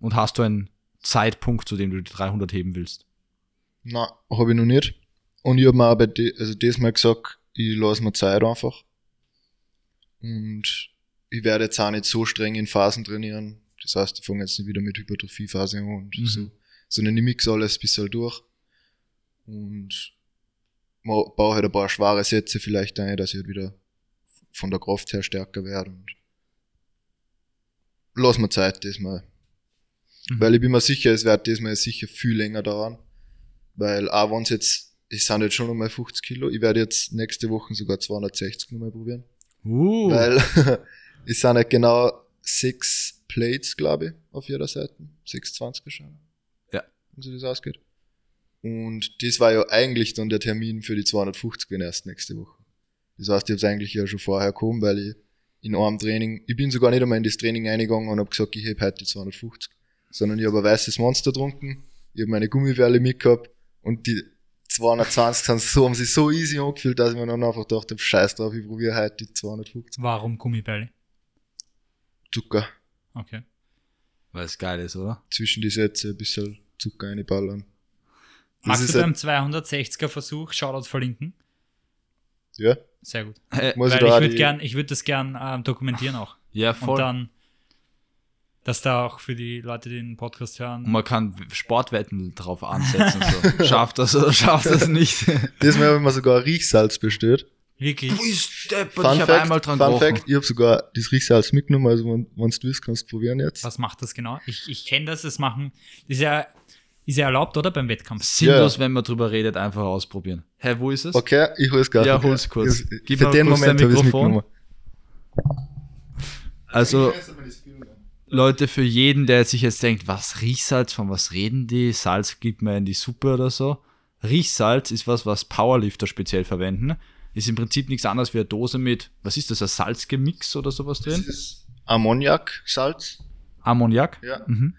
Und hast du einen Zeitpunkt, zu dem du die 300 heben willst? Na, habe ich noch nicht. Und ich habe mir bei de, also das mal gesagt, ich lasse mir Zeit einfach. Und ich werde jetzt auch nicht so streng in Phasen trainieren. Das heißt, ich fange jetzt nicht wieder mit Hypertrophie-Phase an und Mhm. so. Sondern ich mix alles ein bisschen durch. Und baue halt ein paar schwere Sätze vielleicht ein, dass ich halt wieder von der Kraft her stärker werde. Und lass mir Zeit diesmal. Mhm. Weil ich bin mir sicher, es wird diesmal sicher viel länger dauern. Weil auch wenn es jetzt, es sind jetzt schon nochmal 50 Kilo, ich werde jetzt nächste Woche sogar 260 nochmal probieren. Uh, Weil es sind halt genau sechs Plates, glaube ich, auf jeder Seite. 620er schon. Ja. Wenn so das ausgeht. Und das war ja eigentlich dann der Termin für die 250 wenn erst nächste Woche. Das heißt, ich habe es eigentlich ja schon vorher gekommen, weil ich in einem Training, ich bin sogar nicht einmal in das Training eingegangen und habe gesagt, ich heb heute die 250. Sondern ich habe ein weißes Monster getrunken, ich habe meine Gummibärle mitgehabt und die 220 sind so, haben sich so easy angefühlt, dass ich mir dann einfach gedacht habe, scheiß drauf, ich probiere heute die 250. Warum Gummibälle? Zucker. Okay. weil es geil ist, oder? Zwischen die Sätze ein bisschen Zucker reinballern. Magst ist du halt- beim 260er Versuch Shoutout verlinken? Ja, Sehr gut. Äh, muss Weil ich würde gern, ich würde das gern ähm, dokumentieren auch. ja, Und voll. dann, dass da auch für die Leute, die den Podcast hören, Und man kann Sportwetten drauf ansetzen. So. Schafft das oder schafft das nicht? Diesmal habe ich mir sogar Riechsalz bestellt. wirklich. ist deppert, Fun ich habe einmal dran Fun gerochen. Fact, ich habe sogar das Riechsalz mitgenommen, also wenn wenn du willst, kannst du probieren jetzt. Was macht das genau? Ich, ich kenne das, das machen. Das ist ja, ist ja erlaubt, oder? Beim Wettkampf. Sinnlos, Ja. wenn man drüber redet, einfach ausprobieren. Hä, wo ist es? Okay, ich hol's gerade. Ja, hol's kurz. Ich, Gib für mal den kurz Moment dein habe ich Mikrofon. Also, Leute, für jeden, der sich jetzt denkt, was Riechsalz, von was reden die? Salz gibt man in die Suppe oder so. Riechsalz ist was, was Powerlifter speziell verwenden. Ist im Prinzip nichts anderes wie eine Dose mit, was ist das, ein Salzgemix oder sowas Das drin? ist Ammoniak-Salz. Ammoniak? Ja. Mhm.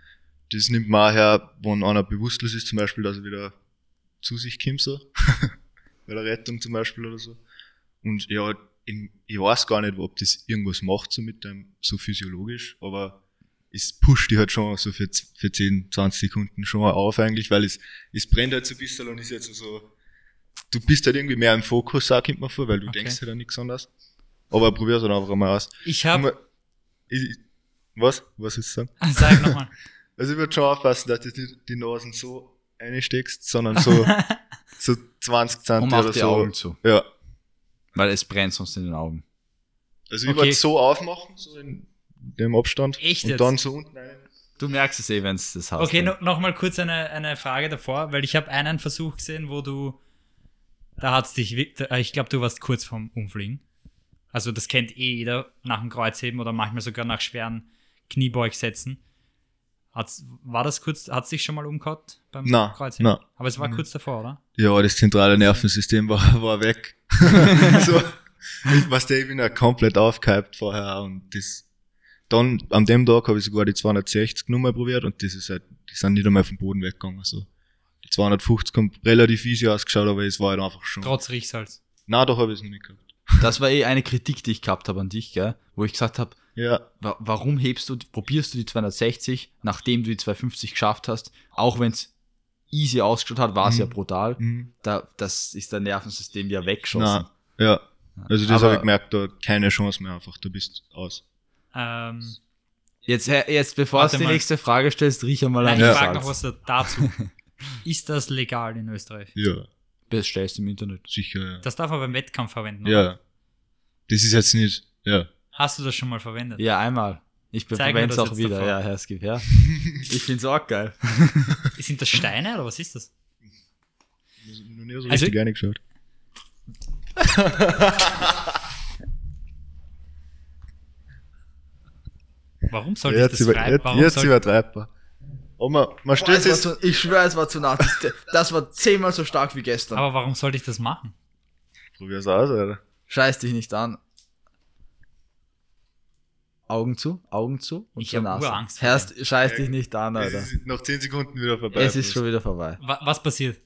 Das nimmt man auch her, wenn einer bewusstlos ist, zum Beispiel, dass er wieder zu sich kommt, so. Bei der Rettung zum Beispiel oder so. Und ja, ich, ich weiß gar nicht, ob das irgendwas macht, so mit dem, so physiologisch, aber es pusht die halt schon so für, für 10, 20 Sekunden schon mal auf eigentlich, weil es, es brennt halt so ein bisschen und ist jetzt so, du bist halt irgendwie mehr im Fokus, sag ich mir vor, weil du Okay. denkst halt an nichts anderes. Aber probier's halt einfach mal aus. Ich habe. Was? Was du sagen? Sag nochmal. Also ich würde schon aufpassen, dass du die Nasen so einsteckst, sondern so, so 20 Und Zentimeter mach oder die so. Augen zu. Ja. Weil es brennt sonst in den Augen. Also ich Okay. würde so aufmachen, so in dem Abstand. Echt und jetzt? dann so unten rein. Du merkst es eh, wenn es das hast. Okay, ja. no, noch mal kurz eine, eine Frage davor, weil ich habe einen Versuch gesehen, wo du, da hat's dich, da- ich glaube, du warst kurz vorm Umfliegen. Also das kennt eh jeder nach dem Kreuzheben oder manchmal sogar nach schweren Kniebeugsätzen. Hat's, war das kurz, hat dich schon mal umgehauen beim Na, Kreuzheben? na. Aber es war kurz davor, oder? Ja, das zentrale Nervensystem war, war weg. so, ich, was der, ich bin ja komplett aufgehypt vorher und das, dann, an dem Tag habe ich sogar die 260 Nummer probiert und das ist halt, die sind nicht einmal vom Boden weggegangen, also. Die 250 haben relativ easy ausgeschaut, aber es war halt einfach schon. Trotz Riechsalz. Na, doch habe ich es noch nicht gehabt. Das war eh eine Kritik, die ich gehabt habe an dich, gell? Wo ich gesagt habe, Ja, wa warum hebst du, probierst du die 260, nachdem du die 250 geschafft hast, auch wenn es easy ausgeschaut hat, war es Mhm. ja brutal. mhm. Da, das ist dein Nervensystem ja weggeschossen. Na, ja. Also das habe ich gemerkt, da keine Chance mehr einfach, du bist aus. Ähm, Jetzt, jetzt bevor du die mal. nächste Frage stellst, riech einmal an ich frage noch was da- dazu. Ist das legal in Österreich? Ja, Bestellst im Internet. sicher, ja. Das darf man beim Wettkampf verwenden. oder? Ja. Das ist jetzt nicht, ja. Hast du das schon mal verwendet? Ja, einmal. Ich verwende es auch wieder. davor. Ja, Herr, es gibt her. Ich find's auch geil. Sind das Steine oder was ist das? Ich noch nie so Also- richtig reingeschaut. warum sollte ich Jetzt, das über, jetzt, jetzt soll, übertreibt man. Aber man, man Boah, es zu, ich schwöre, es war zu nah. Das, das war zehnmal so stark wie gestern. aber warum sollte ich das machen? Probier's aus, Alter. Scheiß dich nicht an. Augen zu, Augen zu und Ich zur Nase. Urangst vor Herst, scheiß dich nicht an, Es Alter. ist nach 10 Sekunden wieder vorbei. Es ist schon wieder vorbei. Wa was passiert?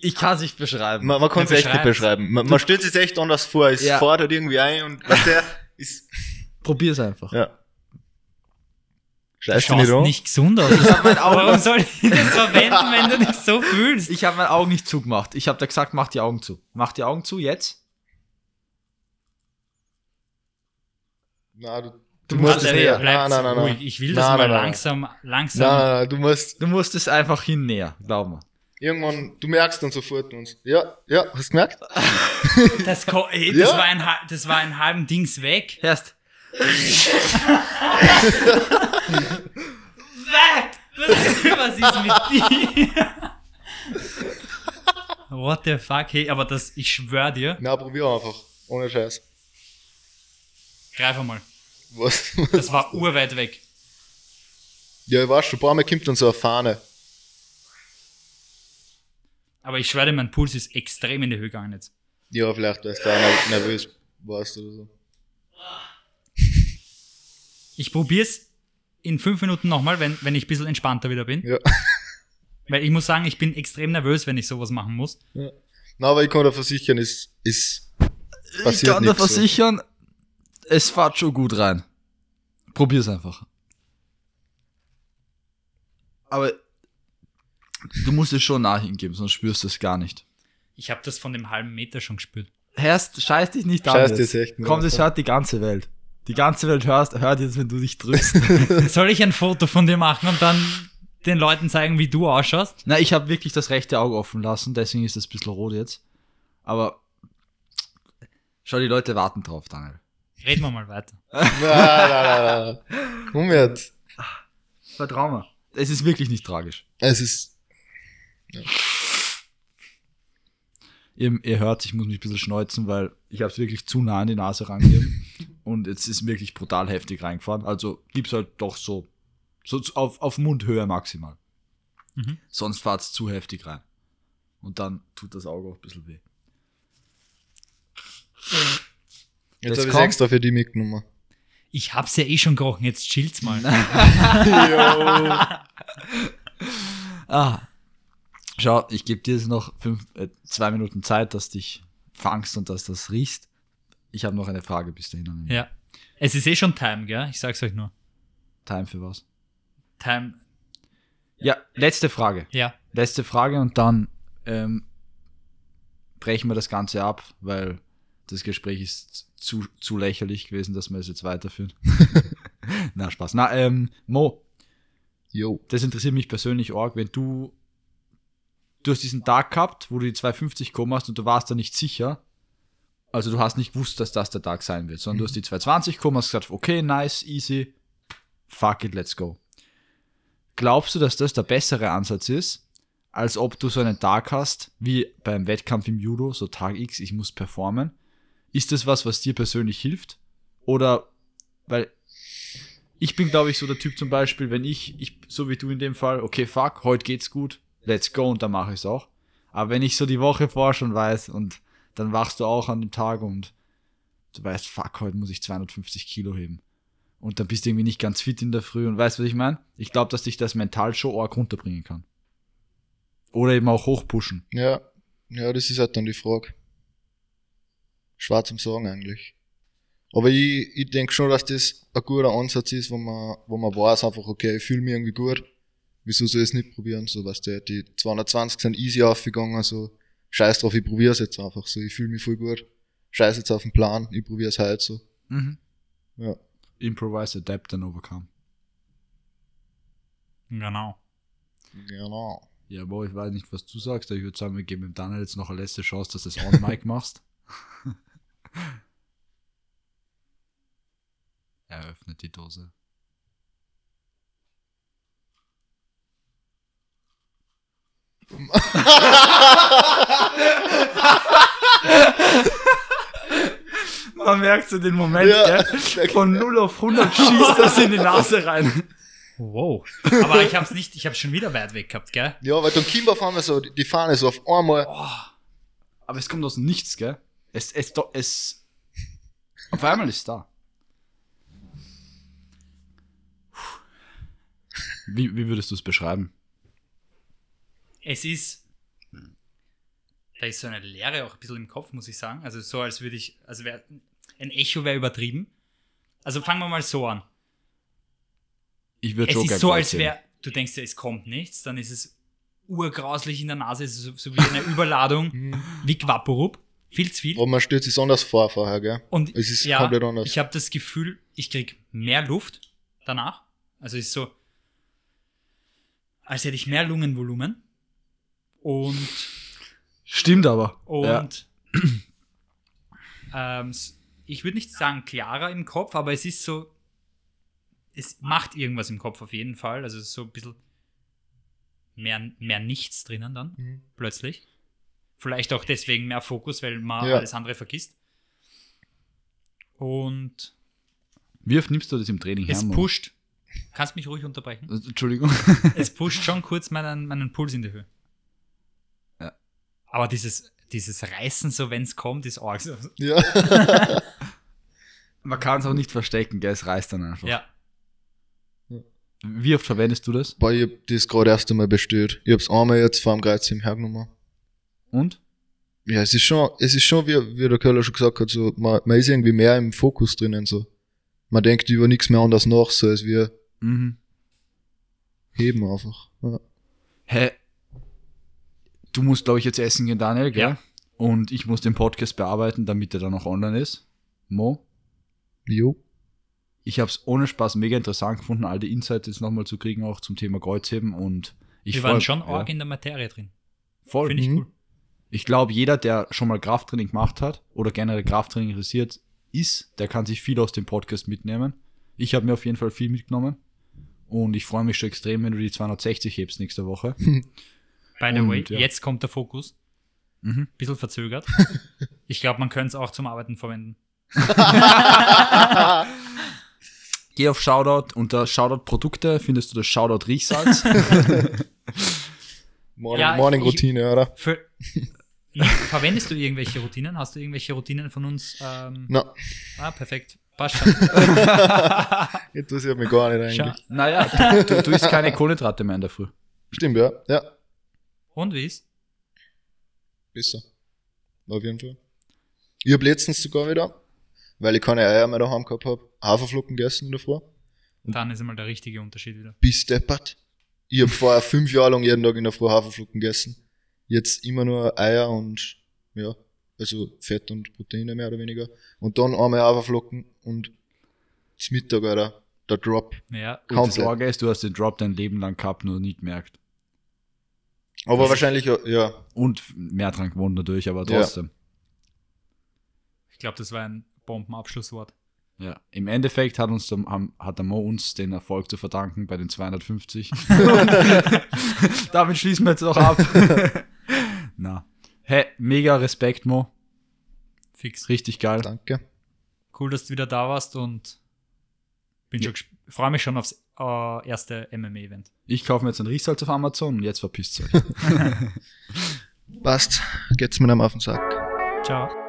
Ich kann es nicht beschreiben. Man, man kann es echt nicht beschreiben. Man, man stellt sich echt anders vor. Es Ja. halt irgendwie ein und was der ist. Probier's einfach. Ja. Du Scheiß dich nicht nicht gesund aus. Warum soll ich das verwenden, wenn du dich so fühlst? Ich habe meine Augen nicht zugemacht. Ich habe da gesagt, mach die Augen zu. Mach die Augen zu, jetzt. Nein, du, Du du musst es näher. Bleib Nein, nein, nein, ruhig. nein. Ich will das Nein, mal nein, nein. langsam, Nein, langsam. nein, nein, du musst Du musst es einfach hin näher, glaub mir. irgendwann, du merkst dann sofort uns. Ja, ja, hast du gemerkt? Das, ey, das, Ja. war ein, das war ein halben Dings weg. Erst. Was ist mit dir? What the fuck? Hey, aber das, ich schwör dir, Na, probier einfach. Ohne Scheiß. greif einmal. Was? Das war urweit weg. Ja, ich weiß schon, ein paar Mal kommt dann so eine Fahne. Aber ich schwör dir, mein Puls ist extrem in die Höhe gegangen jetzt. Ja, vielleicht, weil du da ner- nervös warst oder so. Ich probier's in fünf Minuten nochmal, wenn, wenn ich ein bisschen entspannter wieder bin. Ja. Weil ich muss sagen, ich bin extrem nervös, wenn ich sowas machen muss. ja. Na, aber ich kann dir versichern, ist, ist Ich kann dir nix so. Es fährt schon gut rein. Probier's einfach. Aber du musst es schon nah hingeben, sonst spürst du es gar nicht. Ich habe das von dem halben Meter schon gespürt. Hörst, scheiß dich nicht an. Scheiß jetzt echt nicht Komm, das hört die ganze Welt. Die ganze Welt hörst, hört jetzt, wenn du dich drückst. Soll ich ein Foto von dir machen und dann den Leuten zeigen, wie du ausschaust? Na, ich habe wirklich das rechte Auge offen lassen, deswegen ist es ein bisschen rot jetzt. Aber schau, die Leute warten drauf, Daniel. Reden wir mal weiter. Nein, nein, nein, nein. Komm jetzt. Vertrau mir. Es ist wirklich nicht tragisch. Es ist. Ihr, ihr hört, ich muss mich ein bisschen schneuzen, weil ich habe es wirklich zu nah an die Nase rangegeben. und jetzt ist wirklich brutal heftig reingefahren. Also gib's halt doch so, so auf, auf Mundhöhe maximal. Mhm. Sonst fahrt's zu heftig rein. Und dann tut das Auge auch ein bisschen weh. Jetzt Das habe ich extra für die mitgenommen. Ich hab's ja eh schon gerochen, jetzt chillt's mal. Ah. Schau, ich gebe dir jetzt noch fünf, äh, zwei Minuten Zeit, dass du dich fangst und dass das riechst. Ich habe noch eine Frage bis dahin. ja. Es ist eh schon Time, gell? Ich sag's euch nur. Time für was? Time, Ja, letzte Frage. ja. Letzte Frage und dann ähm, brechen wir das Ganze ab, weil das Gespräch ist zu, zu lächerlich gewesen, dass wir es jetzt weiterführen. Na, Spaß. Na, ähm, Mo, Jo. das interessiert mich persönlich arg, wenn du, du hast diesen Tag gehabt, wo du die 250 gekommen hast und du warst da nicht sicher. Also du hast nicht gewusst, dass das der Tag sein wird, sondern du hast die 220 gekommen, hast gesagt, okay, nice, easy, fuck it, let's go. Glaubst du, dass das der bessere Ansatz ist, als ob du so einen Tag hast, wie beim Wettkampf im Judo, so Tag X, ich muss performen? Ist das was, was dir persönlich hilft? Oder, weil ich bin, glaube ich, so der Typ zum Beispiel, wenn ich, ich, so wie du in dem Fall, okay, fuck, heute geht's gut, let's go und dann mache ich es auch. Aber wenn ich so die Woche vor schon weiß und dann wachst du auch an dem Tag und du weißt, fuck, heute muss ich 250 Kilo heben. Und dann bist du irgendwie nicht ganz fit in der Früh und weißt, was ich meine? Ich glaube, dass dich das mental schon arg runterbringen kann. Oder eben auch hochpushen. Ja. Ja, das ist halt dann die Frage. Schwer zum Sagen eigentlich. Aber ich, ich denke schon, dass das ein guter Ansatz ist, wo man, wo man weiß einfach, okay, ich fühle mich irgendwie gut. Wieso soll ich es nicht probieren? So, weißt du, die 220 sind easy aufgegangen, so, scheiß drauf, ich probiere es jetzt einfach so, ich fühle mich voll gut. Scheiß jetzt auf den Plan, ich probiere es halt so. Mhm. Ja. Improvise, adapt and overcome. Genau. Genau. Ja, boah, ich weiß nicht, was du sagst, aber ich würde sagen, wir geben dem Daniel jetzt noch eine letzte Chance, dass du das on Mic machst. er öffnet die Dose. Man merkt so den Moment, Ja. gell? Von 0 auf 100 schießt das in die Nase rein. Wow. Aber ich hab's nicht, ich hab's schon wieder weit weg gehabt, gell? Ja, weil dann kommt auf einmal so die Fahne so auf einmal. Aber es kommt aus Nichts, gell? Es, es, es, auf einmal ist es da. Wie, wie würdest du es beschreiben? Es ist. Da ist so eine Leere auch ein bisschen im Kopf, muss ich sagen. Also so, als würde ich. Also wär, ein Echo wäre übertrieben. Also fangen wir mal so an. Ich würde Es schon ist so, als wäre. Du denkst ja, es kommt nichts, dann ist es urgrauslich in der Nase, es ist so, so wie eine Überladung, wie Quaporup. Viel zu viel. Aber man stellt sich anders vor vorher, gell? Und Es ist komplett anders. Ich habe das Gefühl, ich krieg mehr Luft danach. Also es ist so, als hätte ich mehr Lungenvolumen. Und, Stimmt aber. ja. und ähm, s- ich würde nicht sagen klarer im Kopf, aber es ist so, es macht irgendwas im Kopf auf jeden Fall. Also es ist so ein bisschen mehr, mehr nichts drinnen dann, Mhm. plötzlich. Vielleicht auch deswegen mehr Fokus, weil man Ja. alles andere vergisst. Und Wie oft nimmst du das im Training Es her? Mo? pusht. Kannst mich ruhig unterbrechen? Äh, Entschuldigung. Es pusht schon kurz meinen, meinen Puls in die Höhe. Ja. Aber dieses, dieses Reißen, so wenn es kommt, ist arg. So. Ja. Man kann es auch nicht verstecken, gell? Es reißt dann einfach. Ja. Wie oft verwendest du das? Boah, ich hab das gerade erst einmal bestellt. Ich hab's einmal jetzt vor dem Kreuzheim hergenommen. Und? Ja, es ist schon, es ist schon, wie, wie der Köller schon gesagt hat, so, man, man ist irgendwie mehr im Fokus drinnen, so. Man denkt über nichts mehr anders nach, so als wir Mhm. heben einfach. Ja. Hä? Du musst, glaube ich, jetzt essen gehen, Daniel, gell? Ja. Und ich muss den Podcast bearbeiten, damit er dann auch online ist. Mo, Jo. ich habe es ohne Spaß mega interessant gefunden, all die Insights jetzt nochmal zu kriegen, auch zum Thema Kreuzheben. Und ich Wir waren schon ja, arg in der Materie drin. Voll. Finde ich Mhm. cool. Ich glaube, jeder, der schon mal Krafttraining gemacht hat oder generell Krafttraining interessiert ist, der kann sich viel aus dem Podcast mitnehmen. Ich habe mir auf jeden Fall viel mitgenommen. Und ich freue mich schon extrem, wenn du die 260 hebst nächste Woche. By the Und, way, ja. jetzt kommt der Fokus. Mhm. Bisschen verzögert. ich glaube, man könnte es auch zum Arbeiten verwenden. Geh auf Shoutout, unter Shoutout Produkte findest du das Shoutout Riechsalz. Morning, Ja, Morning ich- Routine, oder? Für, verwendest du irgendwelche Routinen? Hast du irgendwelche Routinen von uns? Ähm, Na, Ah, perfekt. Passt schon. interessiert mich gar nicht eigentlich. naja, du, du isst keine Kohlenhydrate mehr in der Früh. Stimmt, ja. Ja. Und wie ist? Besser. Auf jeden Fall. Ich hab letztens sogar wieder, weil ich keine Eier mehr daheim gehabt hab, Haferflocken gegessen in der Früh. Dann ist einmal der richtige Unterschied wieder. Bis deppert. Ich hab vorher fünf Jahre lang jeden Tag in der Früh Haferflocken gegessen. Jetzt immer nur Eier und, ja, also Fett und Proteine mehr oder weniger. Und dann einmal Haferflocken und zum Mittag, Alter, der Drop. Ja. Und das Komplett. Sorge ist, du hast den Drop dein Leben lang gehabt, nur nie gemerkt. Aber Das- wahrscheinlich, ja, Und mehr dran gewohnt natürlich, aber Ja. trotzdem. Ich glaube, das war ein Bombenabschlusswort. Ja. Im Endeffekt hat uns der, haben, hat der Mo uns den Erfolg zu verdanken bei den 250. Damit schließen wir jetzt auch ab. Na. Hä, mega Respekt, Mo. Fix. Richtig geil. danke. Cool, dass du wieder da warst und bin schon freue mich schon aufs äh, erste MMA-Event. Ich kaufe mir jetzt ein Riechsalz auf Amazon und jetzt verpisst euch. Passt. Geht's mir einem auf den Sack. Ciao.